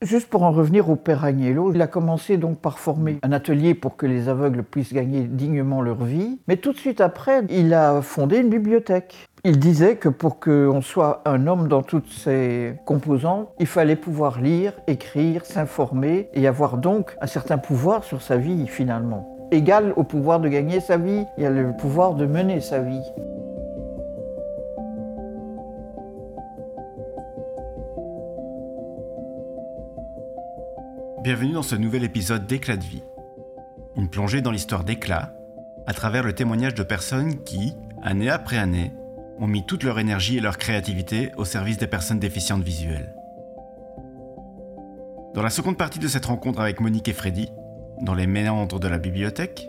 Juste pour en revenir au père Agnello, il a commencé donc par former un atelier pour que les aveugles puissent gagner dignement leur vie, mais tout de suite après, il a fondé une bibliothèque. Il disait que pour qu'on soit un homme dans toutes ses composantes, il fallait pouvoir lire, écrire, s'informer et avoir donc un certain pouvoir sur sa vie finalement. Égal au pouvoir de gagner sa vie, il y a le pouvoir de mener sa vie. Bienvenue dans ce nouvel épisode d'Éclat de vie. Une plongée dans l'histoire d'Éclat, à travers le témoignage de personnes qui, année après année, ont mis toute leur énergie et leur créativité au service des personnes déficientes visuelles. Dans la seconde partie de cette rencontre avec Monique et Freddy, dans les méandres de la bibliothèque,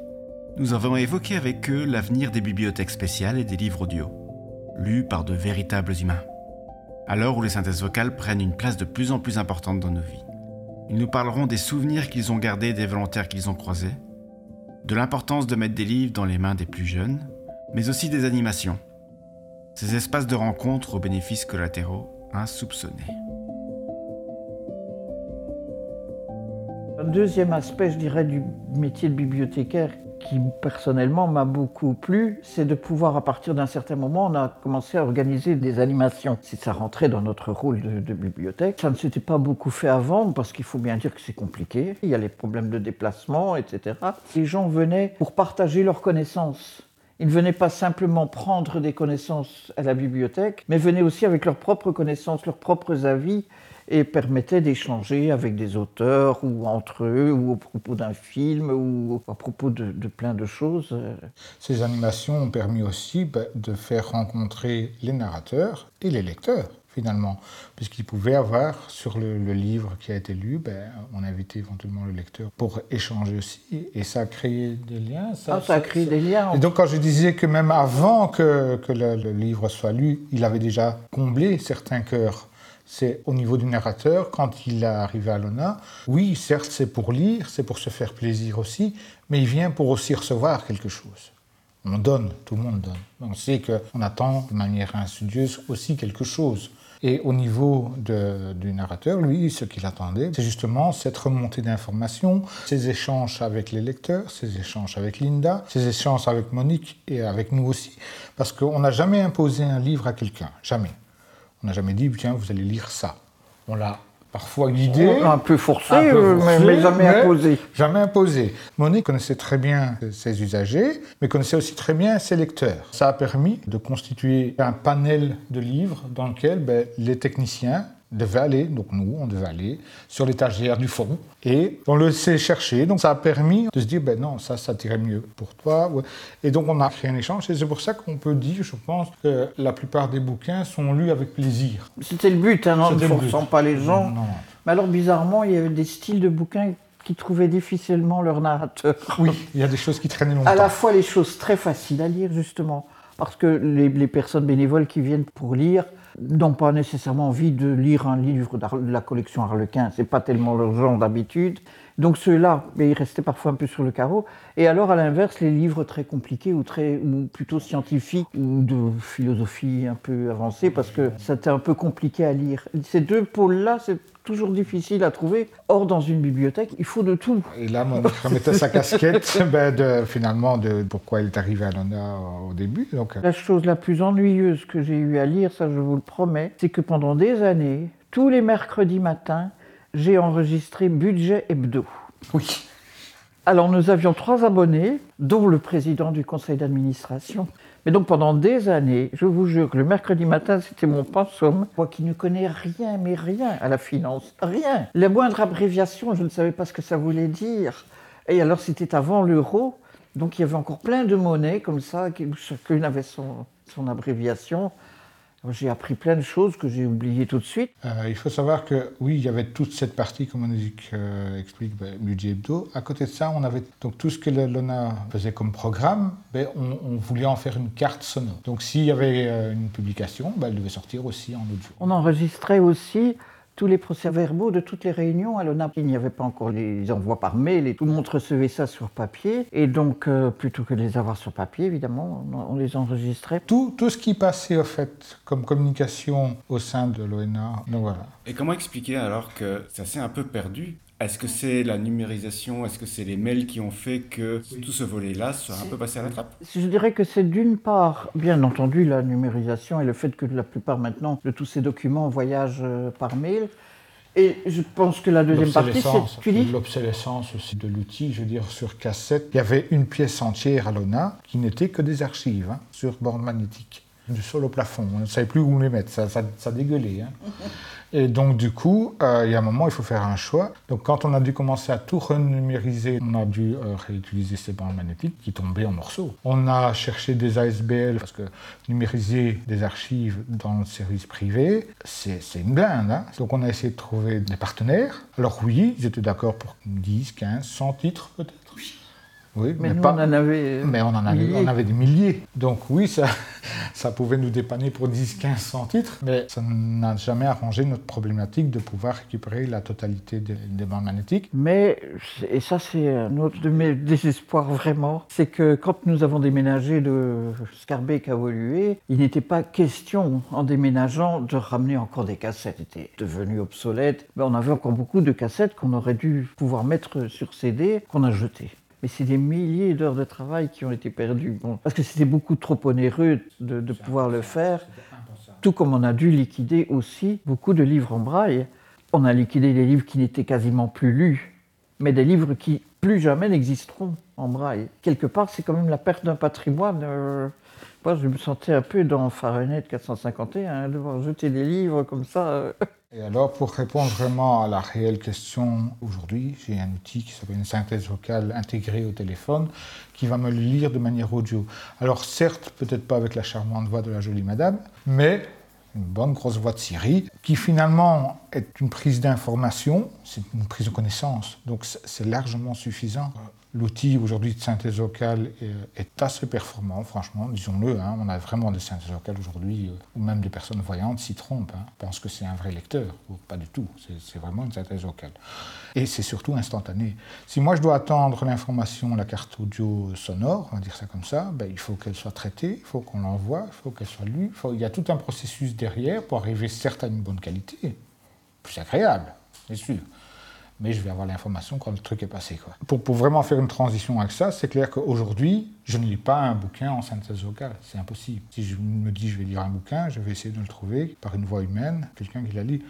nous avons évoqué avec eux l'avenir des bibliothèques spéciales et des livres audio, lus par de véritables humains, à l'heure où les synthèses vocales prennent une place de plus en plus importante dans nos vies. Ils nous parleront des souvenirs qu'ils ont gardés des volontaires qu'ils ont croisés, de l'importance de mettre des livres dans les mains des plus jeunes, mais aussi des animations, ces espaces de rencontre aux bénéfices collatéraux insoupçonnés. Un deuxième aspect, je dirais, du métier de bibliothécaire qui personnellement m'a beaucoup plu, c'est de pouvoir, à partir d'un certain moment, on a commencé à organiser des animations. Si ça rentrait dans notre rôle de, bibliothèque, ça ne s'était pas beaucoup fait avant, parce qu'il faut bien dire que c'est compliqué. Il y a les problèmes de déplacement, etc. Les gens venaient pour partager leurs connaissances. Ils ne venaient pas simplement prendre des connaissances à la bibliothèque, mais venaient aussi avec leurs propres connaissances, leurs propres avis, et permettait d'échanger avec des auteurs ou entre eux ou au propos d'un film ou à propos de, plein de choses. Ces animations ont permis aussi bah, de faire rencontrer les narrateurs et les lecteurs finalement, puisqu'ils pouvaient avoir sur le, livre qui a été lu, ben, on invitait éventuellement le lecteur pour échanger aussi, et ça a créé des liens. Ça, ah, a créé des liens. Et donc quand je disais que même avant que, que le, le, livre soit lu, il avait déjà comblé certains cœurs c'est au niveau du narrateur, quand il est arrivé à l'ONA, oui, certes, c'est pour lire, c'est pour se faire plaisir aussi, mais il vient pour aussi recevoir quelque chose. On donne, tout le monde donne. On sait qu'on attend de manière insidieuse aussi quelque chose. Et au niveau du narrateur, lui, ce qu'il attendait, c'est justement cette remontée d'informations, ces échanges avec les lecteurs, ces échanges avec Linda, ces échanges avec Monique et avec nous aussi. Parce qu'on n'a jamais imposé un livre à quelqu'un, jamais. On n'a jamais dit, tiens, vous allez lire ça. On l'a parfois guidé. Un peu forcé, euh, mais, jamais imposé. Jamais imposé. Monique connaissait très bien ses usagers, mais connaissait aussi très bien ses lecteurs. Ça a permis de constituer un panel de livres dans lequel ben, les techniciens devait aller, donc nous, on devait aller sur l'étagère du fond et on le sait chercher. Donc ça a permis de se dire, ben non, ça, ça tirait mieux pour toi. Et donc on a créé un échange et c'est pour ça qu'on peut dire, je pense, que la plupart des bouquins sont lus avec plaisir. C'était le but, hein, non, ne forçant pas les gens. Mais alors bizarrement, il y avait des styles de bouquins qui trouvaient difficilement leur narrateur. Oui, il y a des choses qui traînaient longtemps. À la fois les choses très faciles à lire, justement, parce que les, les personnes bénévoles qui viennent pour lire, n'ont pas nécessairement envie de lire un livre de la collection Harlequin, c'est pas tellement leur genre d'habitude. Donc ceux-là, ils restaient parfois un peu sur le carreau. Et alors, à l'inverse, les livres très compliqués ou, très, ou plutôt scientifiques ou de philosophie un peu avancée, parce que c'était un peu compliqué à lire. Ces deux pôles-là, c'est toujours difficile à trouver. Or, dans une bibliothèque, il faut de tout. Et là, mon remettait sa casquette ben, de, finalement de pourquoi il est arrivé à l'honneur au début. Donc... La chose la plus ennuyeuse que j'ai eu à lire, ça je vous le promets, c'est que pendant des années, tous les mercredis matins, j'ai enregistré Budget Hebdo. Oui. Alors nous avions trois abonnés, dont le président du conseil d'administration. Mais donc pendant des années, je vous jure que le mercredi matin, c'était mon pensum. Moi qui ne connais rien, mais rien à la finance, rien. La moindre abréviation, je ne savais pas ce que ça voulait dire. Et alors c'était avant l'euro, donc il y avait encore plein de monnaies comme ça, chacune avait son, son abréviation. J'ai appris plein de choses que j'ai oubliées tout de suite. Euh, il faut savoir que oui, il y avait toute cette partie, comme on euh, explique, ben, budget hebdo. À côté de ça, on avait donc tout ce que l'ONA faisait comme programme, ben, on, voulait en faire une carte sonore. Donc s'il y avait euh, une publication, ben, elle devait sortir aussi en audio. On enregistrait aussi tous les procès-verbaux de toutes les réunions à l'ONAP. Il n'y avait pas encore les envois par mail et tout le monde recevait ça sur papier. Et donc, euh, plutôt que de les avoir sur papier, évidemment, on, on les enregistrait. Tout, tout ce qui passait, au fait, comme communication au sein de l'ONA. Donc voilà. Et comment expliquer alors que ça s'est un peu perdu? Est-ce que c'est la numérisation? Est-ce que c'est les mails qui ont fait que tout ce volet-là soit un peu passé à la trappe? Je dirais que c'est d'une part, bien entendu, la numérisation et le fait que la plupart maintenant de tous ces documents voyagent euh, par mail. Et je pense que la deuxième partie, c'est. L'obsolescence aussi de l'outil, je veux dire, sur cassette, il y avait une pièce entière à l'ONA qui n'était que des archives hein, sur bande magnétique, du sol au plafond. On ne savait plus où les mettre, ça, dégueulait. Hein. Et donc, du coup, euh, il y a un moment, il faut faire un choix. Donc, quand on a dû commencer à tout renumériser, on a dû euh, réutiliser ces bandes magnétiques qui tombaient en morceaux. On a cherché des ASBL parce que numériser des archives dans le service privé, c'est une blinde. Hein. donc, on a essayé de trouver des partenaires. Alors, oui, ils étaient d'accord pour 10, 15, 100 titres peut-être. Oui, mais, nous, on en avait. Mais on en avait, on avait des milliers. Donc oui, ça, ça pouvait nous dépanner pour 10, 15, 100 titres, mais ça n'a jamais arrangé notre problématique de pouvoir récupérer la totalité des, des bandes magnétiques. Mais, et ça c'est un autre de mes désespoirs vraiment, c'est que quand nous avons déménagé de Scarbeck à Woluwe, il n'était pas question, en déménageant, de ramener encore des cassettes. C'était devenu obsolète. Mais on avait encore beaucoup de cassettes qu'on aurait dû pouvoir mettre sur CD, qu'on a jetées mais c'est des milliers d'heures de travail qui ont été perdues. Bon, parce que c'était beaucoup trop onéreux de, de pouvoir le faire, tout comme on a dû liquider aussi beaucoup de livres en braille. On a liquidé des livres qui n'étaient quasiment plus lus, mais des livres qui plus jamais n'existeront en braille. Quelque part, c'est quand même la perte d'un patrimoine. Euh, moi, je me sentais un peu dans Fahrenheit 451, hein, devoir jeter des livres comme ça. Euh. Et alors, pour répondre vraiment à la réelle question, aujourd'hui, j'ai un outil qui s'appelle une synthèse vocale intégrée au téléphone qui va me le lire de manière audio. Alors, certes, peut-être pas avec la charmante voix de la jolie madame, mais une bonne grosse voix de Siri qui finalement est une prise d'information, c'est une prise de connaissance. Donc, c'est largement suffisant. L'outil aujourd'hui de synthèse vocale est, assez performant, franchement, disons-le. Hein. on a vraiment des synthèses vocales aujourd'hui, euh, ou même des personnes voyantes s'y trompent, hein, pensent que c'est un vrai lecteur, ou pas du tout. C'est vraiment une synthèse vocale. Et c'est surtout instantané. Si moi je dois attendre l'information, la carte audio sonore, on va dire ça comme ça, ben, il faut qu'elle soit traitée, il faut qu'on l'envoie, il faut qu'elle soit lue. il y a tout un processus derrière pour arriver certes à une bonne qualité. Plus agréable, bien sûr mais je vais avoir l'information quand le truc est passé. Pour, vraiment faire une transition avec ça, c'est clair qu'aujourd'hui, je ne lis pas un bouquin en synthèse vocale. C'est impossible. Si je me dis je vais lire un bouquin, je vais essayer de le trouver par une voix humaine, quelqu'un qui l'a lu.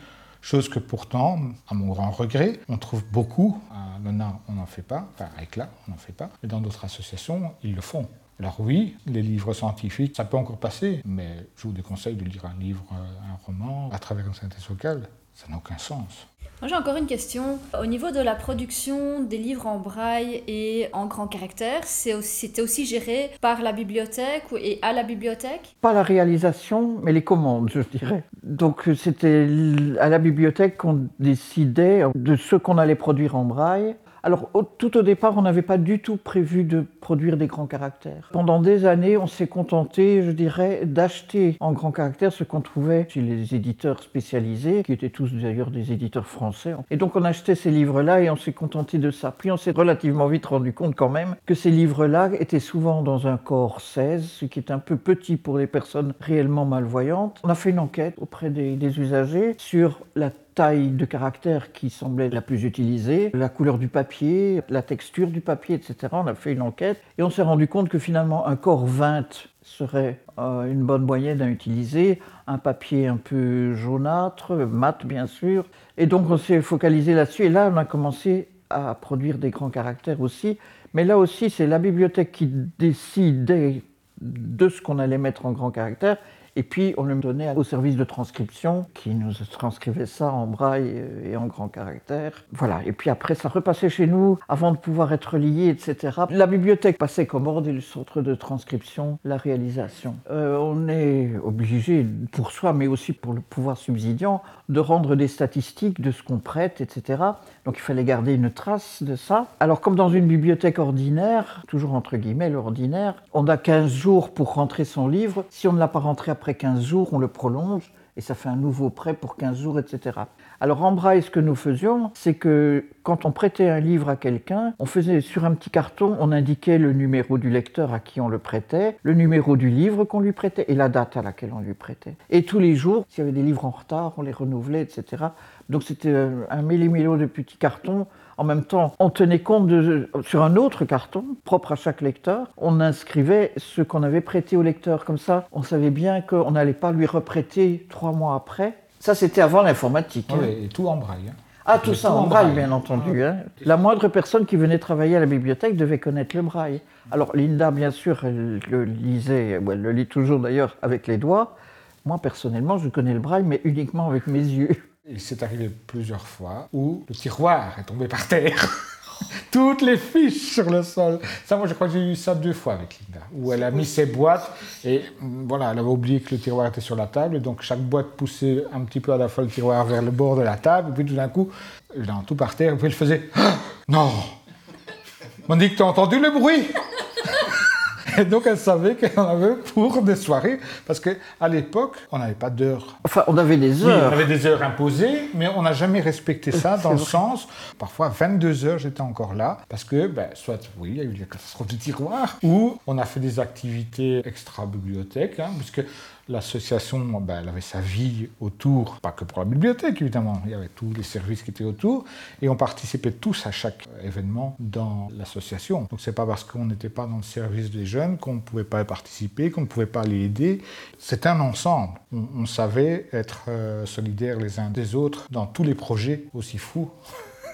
Chose que pourtant, à mon grand regret, on trouve beaucoup. À l'ONA, on n'en fait pas. Enfin, à ECLA, on n'en fait pas. Et dans d'autres associations, ils le font. Alors oui, les livres scientifiques, ça peut encore passer, mais je vous déconseille de lire un livre, un roman à travers une synthèse vocale. Ça n'a aucun sens. Moi j'ai encore une question. Au niveau de la production des livres en braille et en grand caractère, c'était aussi géré par la bibliothèque et à la bibliothèque? Pas la réalisation, mais les commandes, je dirais. Donc c'était à la bibliothèque qu'on décidait de ce qu'on allait produire en braille. Alors, tout au départ, on n'avait pas du tout prévu de produire des grands caractères. Pendant des années, on s'est contenté, je dirais, d'acheter en grands caractères ce qu'on trouvait chez les éditeurs spécialisés, qui étaient tous d'ailleurs des éditeurs français. Et donc, on achetait ces livres-là et on s'est contenté de ça. Puis, on s'est relativement vite rendu compte quand même que ces livres-là étaient souvent dans un corps 16, ce qui est un peu petit pour les personnes réellement malvoyantes. On a fait une enquête auprès des, des usagers sur la taille de caractère qui semblait la plus utilisée, la couleur du papier, la texture du papier, etc. On a fait une enquête et on s'est rendu compte que finalement un corps 20 serait euh, une bonne moyenne à utiliser, un papier un peu jaunâtre, mat bien sûr. Et donc on s'est focalisé là-dessus et là on a commencé à produire des grands caractères aussi. Mais là aussi c'est la bibliothèque qui décidait de ce qu'on allait mettre en grand caractère et puis, on le donnait au service de transcription qui nous transcrivait ça en braille et en grand caractère. Voilà. Et puis après, ça repassait chez nous avant de pouvoir être lié, etc. La bibliothèque passait commande et le centre de transcription, la réalisation. Euh, on est obligé, pour soi, mais aussi pour le pouvoir subsidiant, de rendre des statistiques de ce qu'on prête, etc. Donc il fallait garder une trace de ça. Alors comme dans une bibliothèque ordinaire, toujours entre guillemets l'ordinaire, on a 15 jours pour rentrer son livre. Si on ne l'a pas rentré après 15 jours, on le prolonge et ça fait un nouveau prêt pour 15 jours, etc. Alors en braille, ce que nous faisions, c'est que quand on prêtait un livre à quelqu'un, on faisait sur un petit carton, on indiquait le numéro du lecteur à qui on le prêtait, le numéro du livre qu'on lui prêtait et la date à laquelle on lui prêtait. Et tous les jours, s'il y avait des livres en retard, on les renouvelait, etc. Donc c'était euh, un méli-mélo de petits cartons. En même temps, on tenait compte sur un autre carton, propre à chaque lecteur, on inscrivait ce qu'on avait prêté au lecteur. Comme ça, on savait bien qu'on n'allait pas lui reprêter trois mois après. Ça, c'était avant l'informatique. Oui, hein. et tout en braille. hein. Ah, tout ça tout en braille. bien entendu. hein. La moindre personne qui venait travailler à la bibliothèque devait connaître le braille. Alors, Linda, bien sûr, elle le lisait, ou elle le lit toujours d'ailleurs avec les doigts. Moi, personnellement, je connais le braille, mais uniquement avec mes yeux. Il s'est arrivé plusieurs fois où le tiroir est tombé par terre. Toutes les fiches sur le sol. Ça, moi, je crois que j'ai eu ça deux fois avec Linda, où elle a mis ses boîtes et mm, voilà, elle avait oublié que le tiroir était sur la table, et donc chaque boîte poussait un petit peu à la fois le tiroir vers le bord de la table, et puis tout d'un coup, dans tout par terre, et puis elle faisait Ah Non Monique, t'as entendu le bruit? Et donc elle savait qu'elle en avait pour des soirées, parce qu'à l'époque, on n'avait pas d'heure Enfin, on avait des oui, on heures. avait des heures imposées, mais on n'a jamais respecté ça dans le vrai. sens, parfois 22 heures j'étais encore là, parce que ben, soit, oui, il y a eu la catastrophe du tiroir, ou on a fait des activités extra-bibliothèque, hein, puisque l'association, ben, elle avait sa vie autour, pas que pour la bibliothèque évidemment, il y avait tous les services qui étaient autour, et on participait tous à chaque événement dans l'association. Donc c'est pas parce qu'on n'était pas dans le service des jeunes qu'on ne pouvait pas y participer, qu'on ne pouvait pas les aider. C'est un ensemble. On, on savait être euh, solidaires les uns des autres dans tous les projets, aussi fous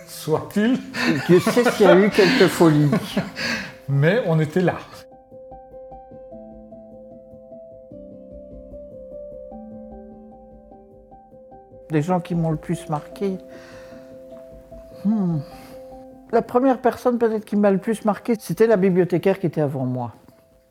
soient-ils, Dieu sait qu'il y a eu quelques folies? mais on était là. Des gens qui m'ont le plus marqué. Hmm. La première personne peut-être qui m'a le plus marqué, c'était la bibliothécaire qui était avant moi,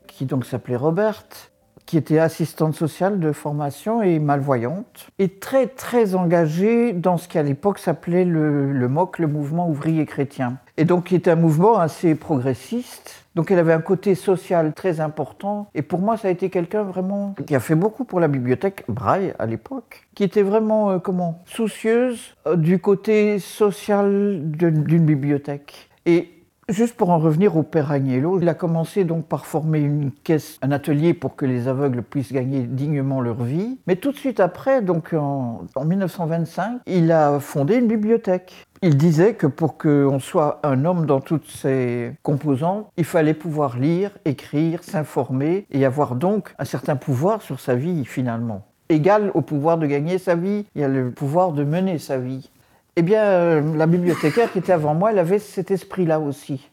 qui donc s'appelait Roberte, qui était assistante sociale de formation et malvoyante, et très très engagée dans ce qui à l'époque s'appelait le, le MOC, le mouvement ouvrier chrétien. Et donc qui était un mouvement assez progressiste. Donc elle avait un côté social très important. Et pour moi, ça a été quelqu'un vraiment qui a fait beaucoup pour la bibliothèque Braille à l'époque, qui était vraiment euh, comment soucieuse euh, du côté social d'une bibliothèque. Et Juste pour en revenir au Père Agnello, il a commencé donc par former une caisse, un atelier pour que les aveugles puissent gagner dignement leur vie. Mais tout de suite après, donc en, en 1925, il a fondé une bibliothèque. Il disait que pour qu'on soit un homme dans toutes ses composantes, il fallait pouvoir lire, écrire, s'informer et avoir donc un certain pouvoir sur sa vie finalement. Égal au pouvoir de gagner sa vie, il y a le pouvoir de mener sa vie. Eh bien, euh, la bibliothécaire qui était avant moi, elle avait cet esprit-là aussi.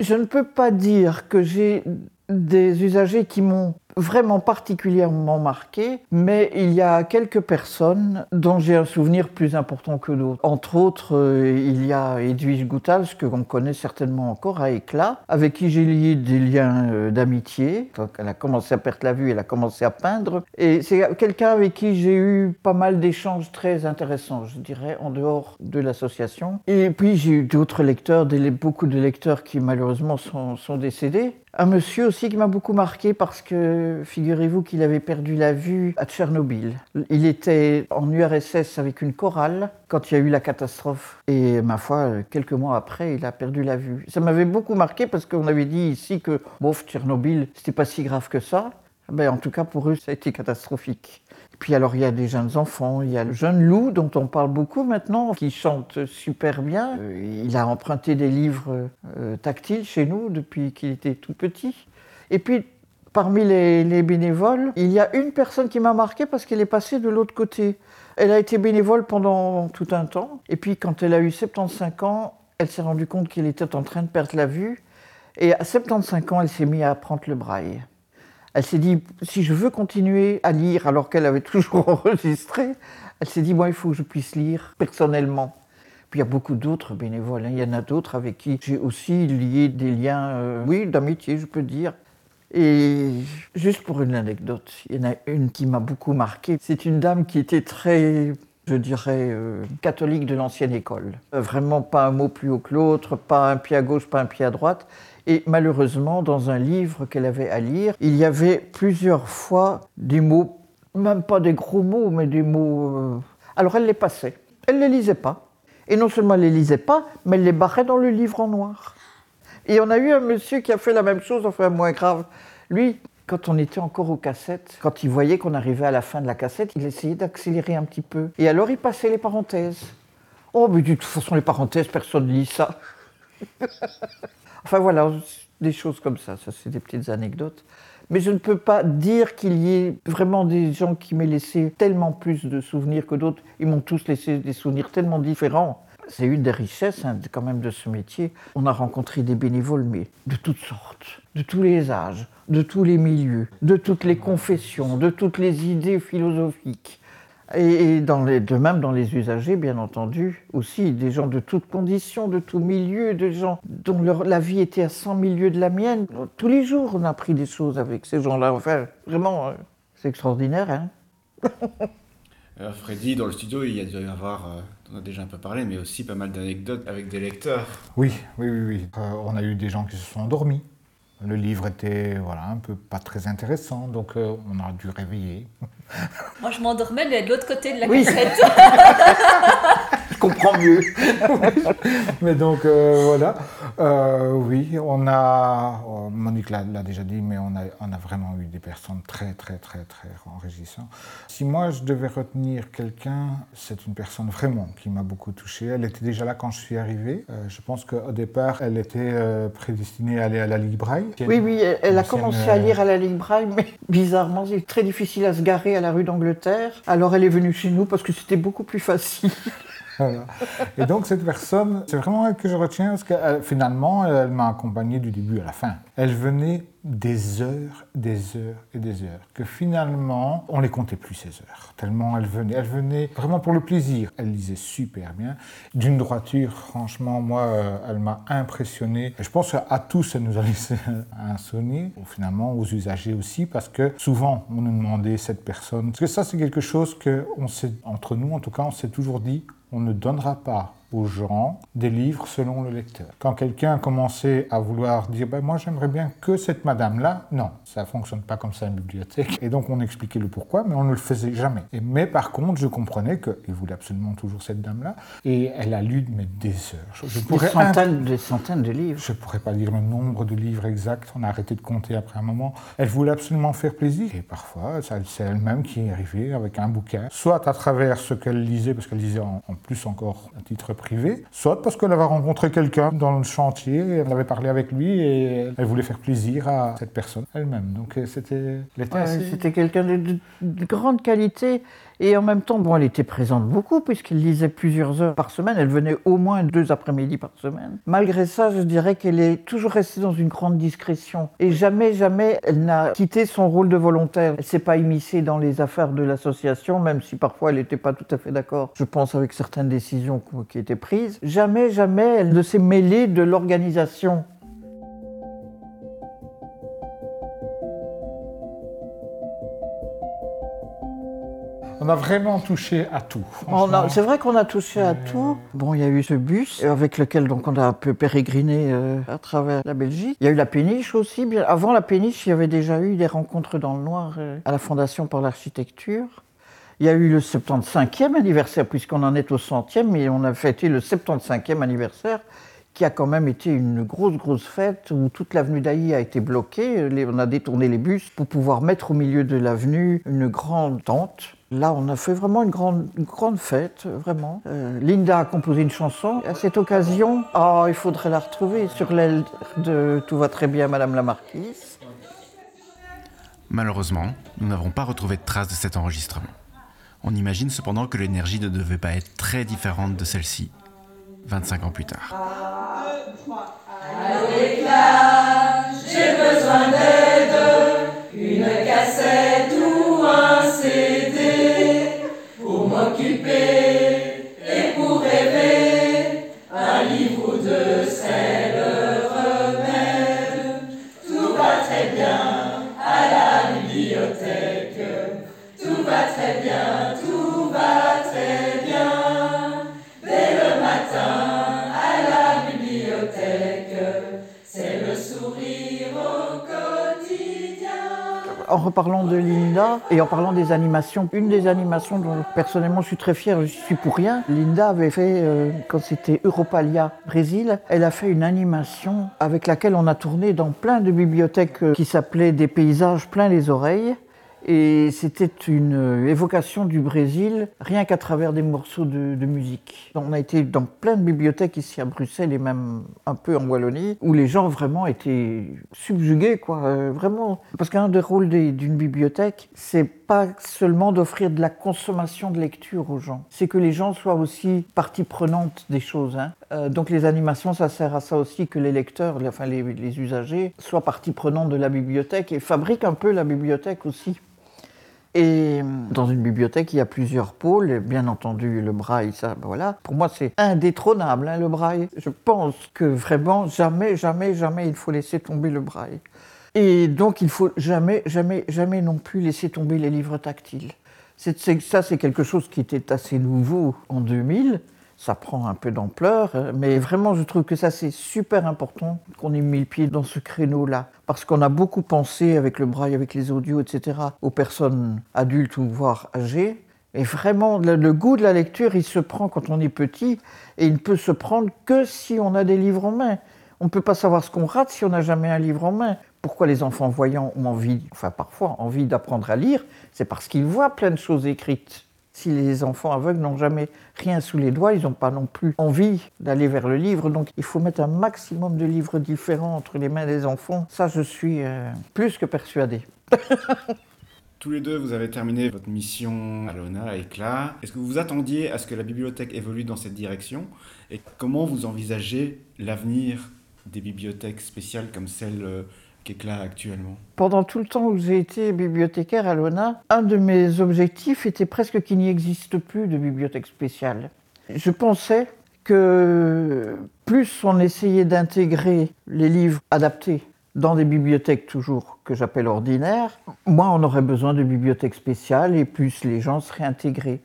Je ne peux pas dire que j'ai des usagers qui m'ont vraiment particulièrement marqué, mais il y a quelques personnes dont j'ai un souvenir plus important que d'autres. Entre autres, euh, il y a Edwige Goutals, que l'on connaît certainement encore à Éclat, avec qui j'ai lié des liens euh, d'amitié. Elle a commencé à perdre la vue, elle a commencé à peindre. Et c'est quelqu'un avec qui j'ai eu pas mal d'échanges très intéressants, je dirais, en dehors de l'association. Et puis j'ai eu d'autres lecteurs, beaucoup de lecteurs qui malheureusement sont décédés. Un monsieur aussi qui m'a beaucoup marqué parce que figurez-vous qu'il avait perdu la vue à Tchernobyl. Il était en URSS avec une chorale quand il y a eu la catastrophe. Et ma foi, quelques mois après, il a perdu la vue. Ça m'avait beaucoup marqué parce qu'on avait dit ici que, bof, Tchernobyl, c'était pas si grave que ça. Ben, en tout cas, pour eux, ça a été catastrophique. Et puis alors, il y a des jeunes enfants, il y a le jeune Lou, dont on parle beaucoup maintenant, qui chante super bien. Euh, il a emprunté des livres euh, tactiles chez nous depuis qu'il était tout petit. Et puis, parmi les, les bénévoles, il y a une personne qui m'a marqué parce qu'elle est passée de l'autre côté. Elle a été bénévole pendant tout un temps. Et puis, quand elle a eu 75 ans, elle s'est rendue compte qu'elle était en train de perdre la vue. Et à 75 ans, elle s'est mise à apprendre le braille. Elle s'est dit, si je veux continuer à lire alors qu'elle avait toujours enregistré, elle s'est dit, moi, il faut que je puisse lire personnellement. Puis il y a beaucoup d'autres bénévoles. hein. Il y en a d'autres avec qui j'ai aussi lié des liens, euh, oui, d'amitié, je peux dire. Et juste pour une anecdote, il y en a une qui m'a beaucoup marqué. C'est une dame qui était très, je dirais, euh, catholique de l'ancienne école. Euh, Vraiment pas un mot plus haut que l'autre, pas un pied à gauche, pas un pied à droite. Et malheureusement, dans un livre qu'elle avait à lire, il y avait plusieurs fois des mots, même pas des gros mots, mais des mots... euh, Alors elle les passait. Elle ne les lisait pas. Et non seulement elle ne les lisait pas, mais elle les barrait dans le livre en noir. Et on a eu un monsieur qui a fait la même chose, enfin moins grave. Lui, quand on était encore aux cassettes, quand il voyait qu'on arrivait à la fin de la cassette, il essayait d'accélérer un petit peu. Et alors il passait les parenthèses. Oh, mais de toute façon, les parenthèses, personne ne lit ça. enfin voilà, des choses comme ça. Ça, c'est des petites anecdotes. Mais je ne peux pas dire qu'il y ait vraiment des gens qui m'aient laissé tellement plus de souvenirs que d'autres. Ils m'ont tous laissé des souvenirs tellement différents. C'est une des richesses hein, quand même de ce métier. On a rencontré des bénévoles, mais de toutes sortes, de tous les âges, de tous les milieux, de toutes les confessions, de toutes les idées philosophiques. Et, dans les, de même dans les usagers, bien entendu, aussi des gens de toutes conditions, de tous milieux, de gens dont la vie était à 100 milieux de la mienne. Tous les jours, on a appris des choses avec ces gens-là. Enfin, vraiment, euh, c'est extraordinaire. Hein Alors Freddy, dans le studio, il y a dû y avoir, euh, on a déjà un peu parlé, mais aussi pas mal d'anecdotes avec des lecteurs. Oui, oui, oui. oui. Euh, on a eu des gens qui se sont endormis. Le livre était voilà, un peu pas très intéressant, donc on a dû réveiller. Moi, je m'endormais, mais de l'autre côté de la cassette. je comprends mieux. mais donc, euh, voilà. Euh, oui, on a, euh, Monique l'a déjà dit, mais on a, on a vraiment eu des personnes très, très, très, très enrichissantes. Si moi, je devais retenir quelqu'un, c'est une personne vraiment qui m'a beaucoup touché. Elle était déjà là quand je suis arrivé. je pense qu'au départ, elle était prédestinée à aller à la Ligue Braille. Oui, oui, elle, a commencé à lire à la Ligue Braille, mais bizarrement, c'est très difficile à se garer la rue d'Angleterre. Alors elle est venue chez nous parce que c'était beaucoup plus facile. Et donc cette personne, c'est vraiment elle que je retiens parce que euh, finalement, elle m'a accompagné du début à la fin. Elle venait des heures, des heures et des heures, que finalement, on les comptait plus ces heures, tellement elle venait. Elle venait vraiment pour le plaisir. Elle lisait super bien, d'une droiture, franchement, moi, euh, elle m'a impressionné. Je pense qu'à tous, elle nous a laissé un souvenir, finalement, aux usagers aussi, parce que souvent, on nous demandait cette personne, parce que ça, c'est quelque chose que, on sait, entre nous, en tout cas, on s'est toujours dit, on ne donnera pas aux gens des livres selon le lecteur. Quand quelqu'un commençait à vouloir dire ben, Moi, j'aimerais bien que cette madame-là, non, ça ne fonctionne pas comme ça une bibliothèque. Et donc, on expliquait le pourquoi, mais on ne le faisait jamais. Et, mais par contre, je comprenais qu'il voulait absolument toujours cette dame-là. Et elle a lu mais, des heures. Je pourrais des, centaines, des centaines de livres. Je ne pourrais pas dire le nombre de livres exact. On a arrêté de compter après un moment. Elle voulait absolument faire plaisir. Et parfois, c'est elle-même qui est arrivée avec un bouquin, soit à travers ce qu'elle lisait, parce qu'elle lisait en, en plus encore à titre privée, soit parce qu'elle avait rencontré quelqu'un dans le chantier, elle avait parlé avec lui et elle voulait faire plaisir à cette personne elle-même. Donc euh, c'était C'était quelqu'un de, grande qualité et en même temps, bon, elle était présente beaucoup puisqu'elle lisait plusieurs heures par semaine. Elle venait au moins deux après-midi par semaine. Malgré ça, je dirais qu'elle est toujours restée dans une grande discrétion et jamais, jamais elle n'a quitté son rôle de volontaire. Elle s'est pas immiscée dans les affaires de l'association, même si parfois elle n'était pas tout à fait d'accord. Je pense avec certaines décisions qui étaient prises. Jamais, jamais elle ne s'est mêlée de l'organisation On a vraiment touché à tout. C'est vrai qu'on a touché à tout. Bon, il y a eu ce bus avec lequel donc, on a un peu pérégriné euh, à travers la Belgique. Il y a eu la péniche aussi. Avant la péniche, il y avait déjà eu des rencontres dans le noir euh, à la Fondation pour l'architecture. Il y a eu le 75e anniversaire, puisqu'on en est au centième, mais on a fêté le 75e anniversaire qui a quand même été une grosse, grosse fête où toute l'avenue d'Ailly a été bloquée. On a détourné les bus pour pouvoir mettre au milieu de l'avenue une grande tente Là, on a fait vraiment une grande, grande fête, vraiment. Euh, Linda a composé une chanson. À cette occasion, oh, il faudrait la retrouver sur l'aile de Tout va très bien, Madame la Marquise. Malheureusement, nous n'avons pas retrouvé de traces de cet enregistrement. On imagine cependant que l'énergie ne devait pas être très différente de celle-ci, 25 ans plus tard. j'ai animations, une des animations dont personnellement je suis très fier, je suis pour rien, Linda avait fait, euh, quand c'était Europalia Brésil, elle a fait une animation avec laquelle on a tourné dans plein de bibliothèques euh, qui s'appelaient Des paysages plein les oreilles. Et c'était une euh, évocation du Brésil, rien qu'à travers des morceaux de, musique. On a été dans plein de bibliothèques ici à Bruxelles et même un peu en Wallonie, où les gens vraiment étaient subjugués, quoi. Euh, vraiment. Parce qu'un des rôles d'une bibliothèque, c'est pas seulement d'offrir de la consommation de lecture aux gens, c'est que les gens soient aussi partie prenante des choses. Hein. Euh, donc les animations, ça sert à ça aussi que les lecteurs, enfin les usagers, soient partie prenante de la bibliothèque et fabriquent un peu la bibliothèque aussi. Et dans une bibliothèque, il y a plusieurs pôles. Bien entendu, le braille, ça, ben voilà. Pour moi, c'est indétrônable, hein, le braille. Je pense que vraiment, jamais, jamais, jamais, il faut laisser tomber le braille. Et donc, il faut jamais, jamais, jamais non plus laisser tomber les livres tactiles. Ça, c'est quelque chose qui était assez nouveau en 2000 ça prend un peu d'ampleur, mais vraiment je trouve que ça c'est super important qu'on ait mis le pied dans ce créneau-là, parce qu'on a beaucoup pensé avec le braille, avec les audios, etc., aux personnes adultes ou voire âgées, et vraiment le, le goût de la lecture, il se prend quand on est petit, et il ne peut se prendre que si on a des livres en main. On ne peut pas savoir ce qu'on rate si on n'a jamais un livre en main. Pourquoi les enfants voyants ont envie, enfin parfois envie d'apprendre à lire? C'est parce qu'ils voient plein de choses écrites. Si les enfants aveugles n'ont jamais rien sous les doigts, ils n'ont pas non plus envie d'aller vers le livre. Donc il faut mettre un maximum de livres différents entre les mains des enfants. Ça, je suis euh, plus que persuadé. Tous les deux, vous avez terminé votre mission à l'ONA, à Éclat. Est-ce que vous vous attendiez à ce que la bibliothèque évolue dans cette direction? Et comment vous envisagez l'avenir des bibliothèques spéciales comme celle euh, qu'Éclat actuellement Pendant tout le temps où j'ai été bibliothécaire à l'ONA, un de mes objectifs était presque qu'il n'y existe plus de bibliothèque spéciale. Je pensais que plus on essayait d'intégrer les livres adaptés dans des bibliothèques toujours que j'appelle ordinaires, moins on aurait besoin de bibliothèques spéciales et plus les gens seraient intégrés.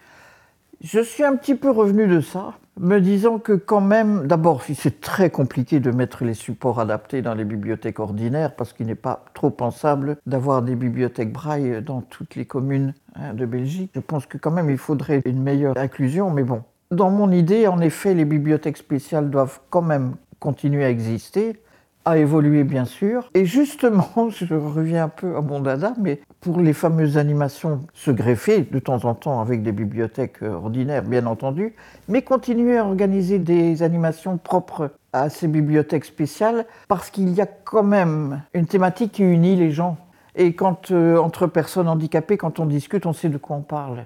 Je suis un petit peu revenu de ça, me disant que quand même, d'abord, c'est très compliqué de mettre les supports adaptés dans les bibliothèques ordinaires, parce qu'il n'est pas trop pensable d'avoir des bibliothèques braille dans toutes les communes hein, de Belgique. Je pense que quand même, il faudrait une meilleure inclusion, mais bon. Dans mon idée, en effet, les bibliothèques spéciales doivent quand même continuer à exister, à évoluer bien sûr. Et justement, je reviens un peu à mon dada, mais pour les fameuses animations se greffer de temps en temps avec des bibliothèques ordinaires, bien entendu, mais continuer à organiser des animations propres à ces bibliothèques spéciales, parce qu'il y a quand même une thématique qui unit les gens. Et quand, euh, entre personnes handicapées, quand on discute, on sait de quoi on parle.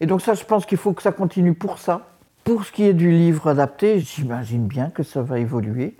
Et donc ça, je pense qu'il faut que ça continue pour ça. Pour ce qui est du livre adapté, j'imagine bien que ça va évoluer.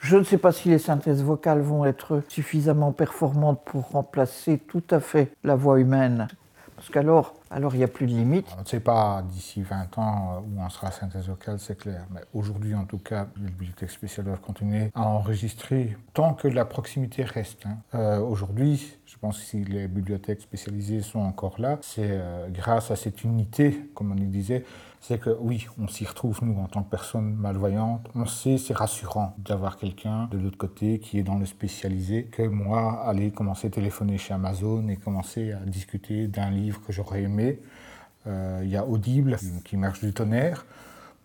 Je ne sais pas si les synthèses vocales vont être suffisamment performantes pour remplacer tout à fait la voix humaine. Parce qu'alors, alors il n'y a plus de limite. On ne sait pas d'ici 20 ans où on sera synthèse vocale, c'est clair. Mais aujourd'hui, en tout cas, les bibliothèques spéciales doivent continuer à enregistrer tant que la proximité reste. Hein. Euh, aujourd'hui, je pense que si les bibliothèques spécialisées sont encore là, c'est euh, grâce à cette unité, comme on y disait, c'est que oui, on s'y retrouve, nous, en tant que personnes malvoyantes. On sait, c'est rassurant d'avoir quelqu'un de l'autre côté qui est dans le spécialisé, que moi, aller commencer à téléphoner chez Amazon et commencer à discuter d'un livre que j'aurais aimé. Euh, il y a Audible qui marche du tonnerre,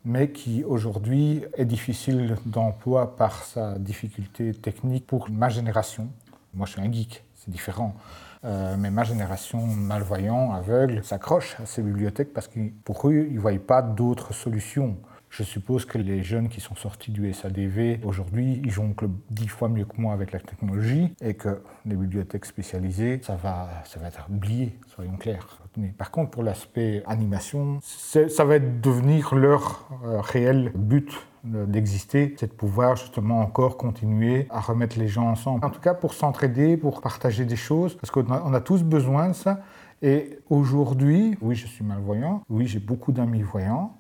mais qui aujourd'hui est difficile d'emploi par sa difficulté technique pour ma génération. Moi, je suis un geek, différent. Euh, mais ma génération malvoyant, aveugle, s'accroche à ces bibliothèques parce que pour eux, ils ne voient pas d'autres solutions. Je suppose que les jeunes qui sont sortis du SADV aujourd'hui, ils jonglent dix fois mieux que moi avec la technologie et que les bibliothèques spécialisées, ça va, ça va être oublié, soyons clairs. Par contre, pour l'aspect animation, ça va devenir leur euh, réel but d'exister, c'est de pouvoir justement encore continuer à remettre les gens ensemble. En tout cas, pour s'entraider, pour partager des choses, parce qu'on a, on a tous besoin de ça. Et aujourd'hui, oui, je suis malvoyant, oui, j'ai beaucoup d'amis voyants,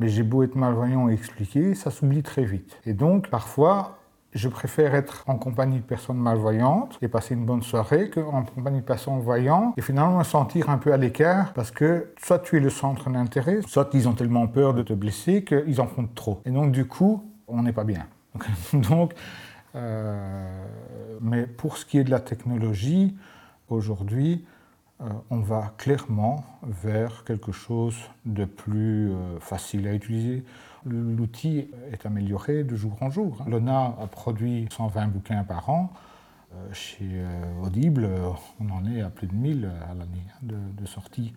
mais j'ai beau être malvoyant et expliquer, ça s'oublie très vite. Et donc, parfois, je préfère être en compagnie de personnes malvoyantes et passer une bonne soirée qu'en compagnie de personnes voyantes et finalement me sentir un peu à l'écart parce que soit tu es le centre d'intérêt, soit ils ont tellement peur de te blesser qu'ils en font trop. Et donc du coup, on n'est pas bien. donc, euh, mais pour ce qui est de la technologie, Aujourd'hui, euh, on va clairement vers quelque chose de plus euh, facile à utiliser. L'outil est amélioré de jour en jour. L'ONA a produit 120 bouquins par an. Euh, chez Audible, on en est à plus de 1000 à l'année hein, de, de sortie.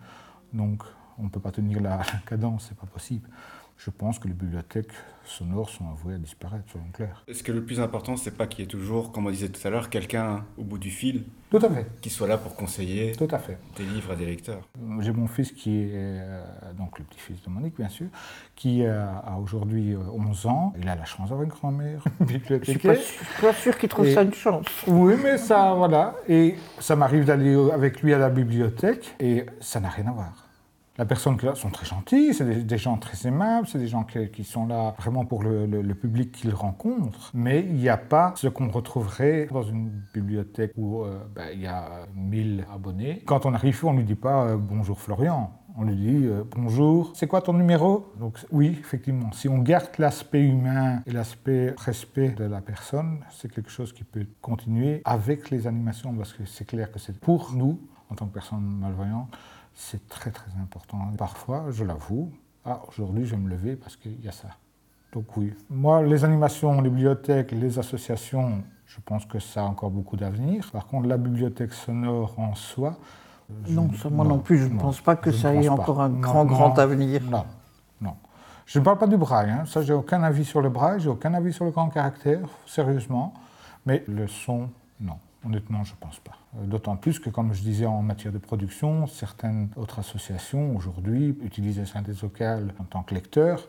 Donc on ne peut pas tenir la cadence, c'est pas possible je pense que les bibliothèques sonores sont avouées à disparaître, soyons clairs. Est-ce que le plus important, c'est pas qu'il y ait toujours, comme on disait tout à l'heure, quelqu'un au bout du fil Tout à fait. Qui soit là pour conseiller tout à fait. des livres à des lecteurs? J'ai mon fils qui est, euh, donc le petit-fils de Monique, bien sûr, qui a aujourd'hui 11 euh, ans. Il a la chance d'avoir une grand-mère bibliothécaire. Je suis pas, sûr qu'il trouve ça une chance. Oui, mais ça, voilà. Et ça m'arrive d'aller avec lui à la bibliothèque et ça n'a rien à voir la personne qui là sont très gentils, c'est des, gens très aimables, c'est des gens qui, sont là vraiment pour le, public qu'ils rencontrent, mais il n'y a pas ce qu'on retrouverait dans une bibliothèque où euh, ben, il y a 1000 abonnés. Quand on arrive, on ne lui dit pas euh, bonjour Florian. On lui dit euh, bonjour, c'est quoi ton numéro? Donc oui, effectivement, si on garde l'aspect humain et l'aspect respect de la personne, c'est quelque chose qui peut continuer avec les animations, parce que c'est clair que c'est pour nous, en tant que personnes malvoyantes, c'est très très important. Parfois, je l'avoue, ah, aujourd'hui je vais me lever parce qu'il y a ça. Donc oui, moi les animations, les bibliothèques, les associations, je pense que ça a encore beaucoup d'avenir. Par contre, la bibliothèque sonore en soi... Non, moi non, plus, je ne pense pas que ça ait encore un grand, grand avenir. Non, non. Je ne parle pas du braille, hein. ça j'ai aucun avis sur le braille, j'ai aucun avis sur le grand caractère, sérieusement, mais le son, non. Honnêtement, je ne pense pas. Euh, d'autant plus que, comme je disais en matière de production, certaines autres associations aujourd'hui utilisent la synthèse vocale en tant que lecteur.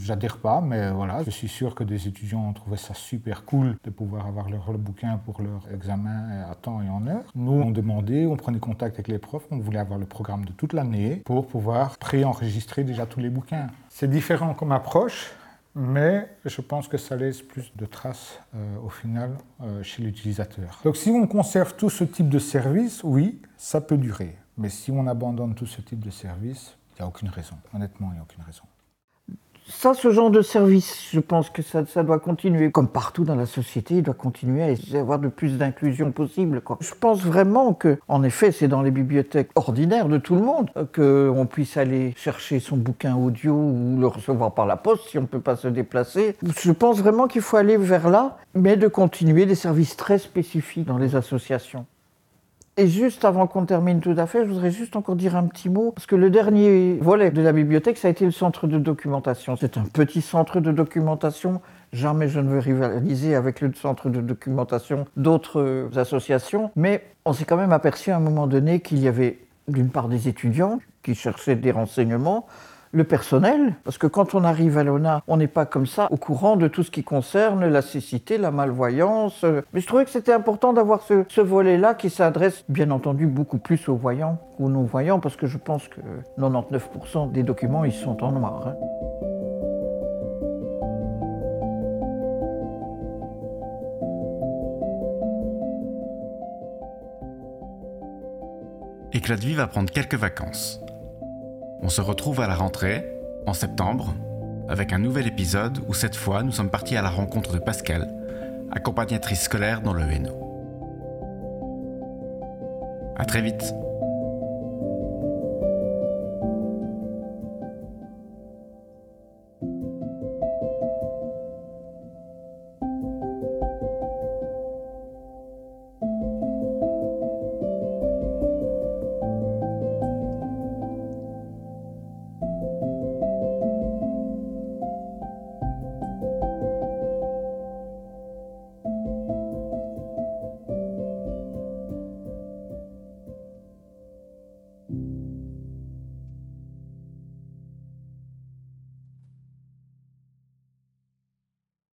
J'adhère pas, mais voilà, je suis sûr que des étudiants ont trouvé ça super cool de pouvoir avoir leur bouquin pour leur examen à temps et en heure. Nous, on demandait, on prenait contact avec les profs, on voulait avoir le programme de toute l'année pour pouvoir préenregistrer déjà tous les bouquins. C'est différent comme approche, mais je pense que ça laisse plus de traces euh, au final euh, chez l'utilisateur. Donc si on conserve tout ce type de service, oui, ça peut durer. Mais si on abandonne tout ce type de service, il n'y a aucune raison. Honnêtement, il n'y a aucune raison. Ça, ce genre de service, je pense que ça, doit continuer. Comme partout dans la société, il doit continuer à y avoir de plus d'inclusion possible. Je pense vraiment que, en effet, c'est dans les bibliothèques ordinaires de tout le monde qu'on puisse aller chercher son bouquin audio ou le recevoir par la poste si on ne peut pas se déplacer. Je pense vraiment qu'il faut aller vers là, mais de continuer des services très spécifiques dans les associations. Et juste avant qu'on termine tout à fait, je voudrais juste encore dire un petit mot, parce que le dernier volet de la bibliothèque, ça a été le centre de documentation. C'est un petit centre de documentation. Jamais je ne veux rivaliser avec le centre de documentation d'autres associations, mais on s'est quand même aperçu à un moment donné qu'il y avait d'une part des étudiants qui cherchaient des renseignements, le personnel, parce que quand on arrive à l'ONA, on n'est pas comme ça au courant de tout ce qui concerne la cécité, la malvoyance. Mais je trouvais que c'était important d'avoir ce, volet-là qui s'adresse bien entendu beaucoup plus aux voyants qu'aux non-voyants, parce que je pense que 99% des documents, ils sont en noir. Hein. Éclat de vie va prendre quelques vacances. On se retrouve à la rentrée, en septembre, avec un nouvel épisode où cette fois nous sommes partis à la rencontre de Pascal, accompagnatrice scolaire dans le Hainaut. A très vite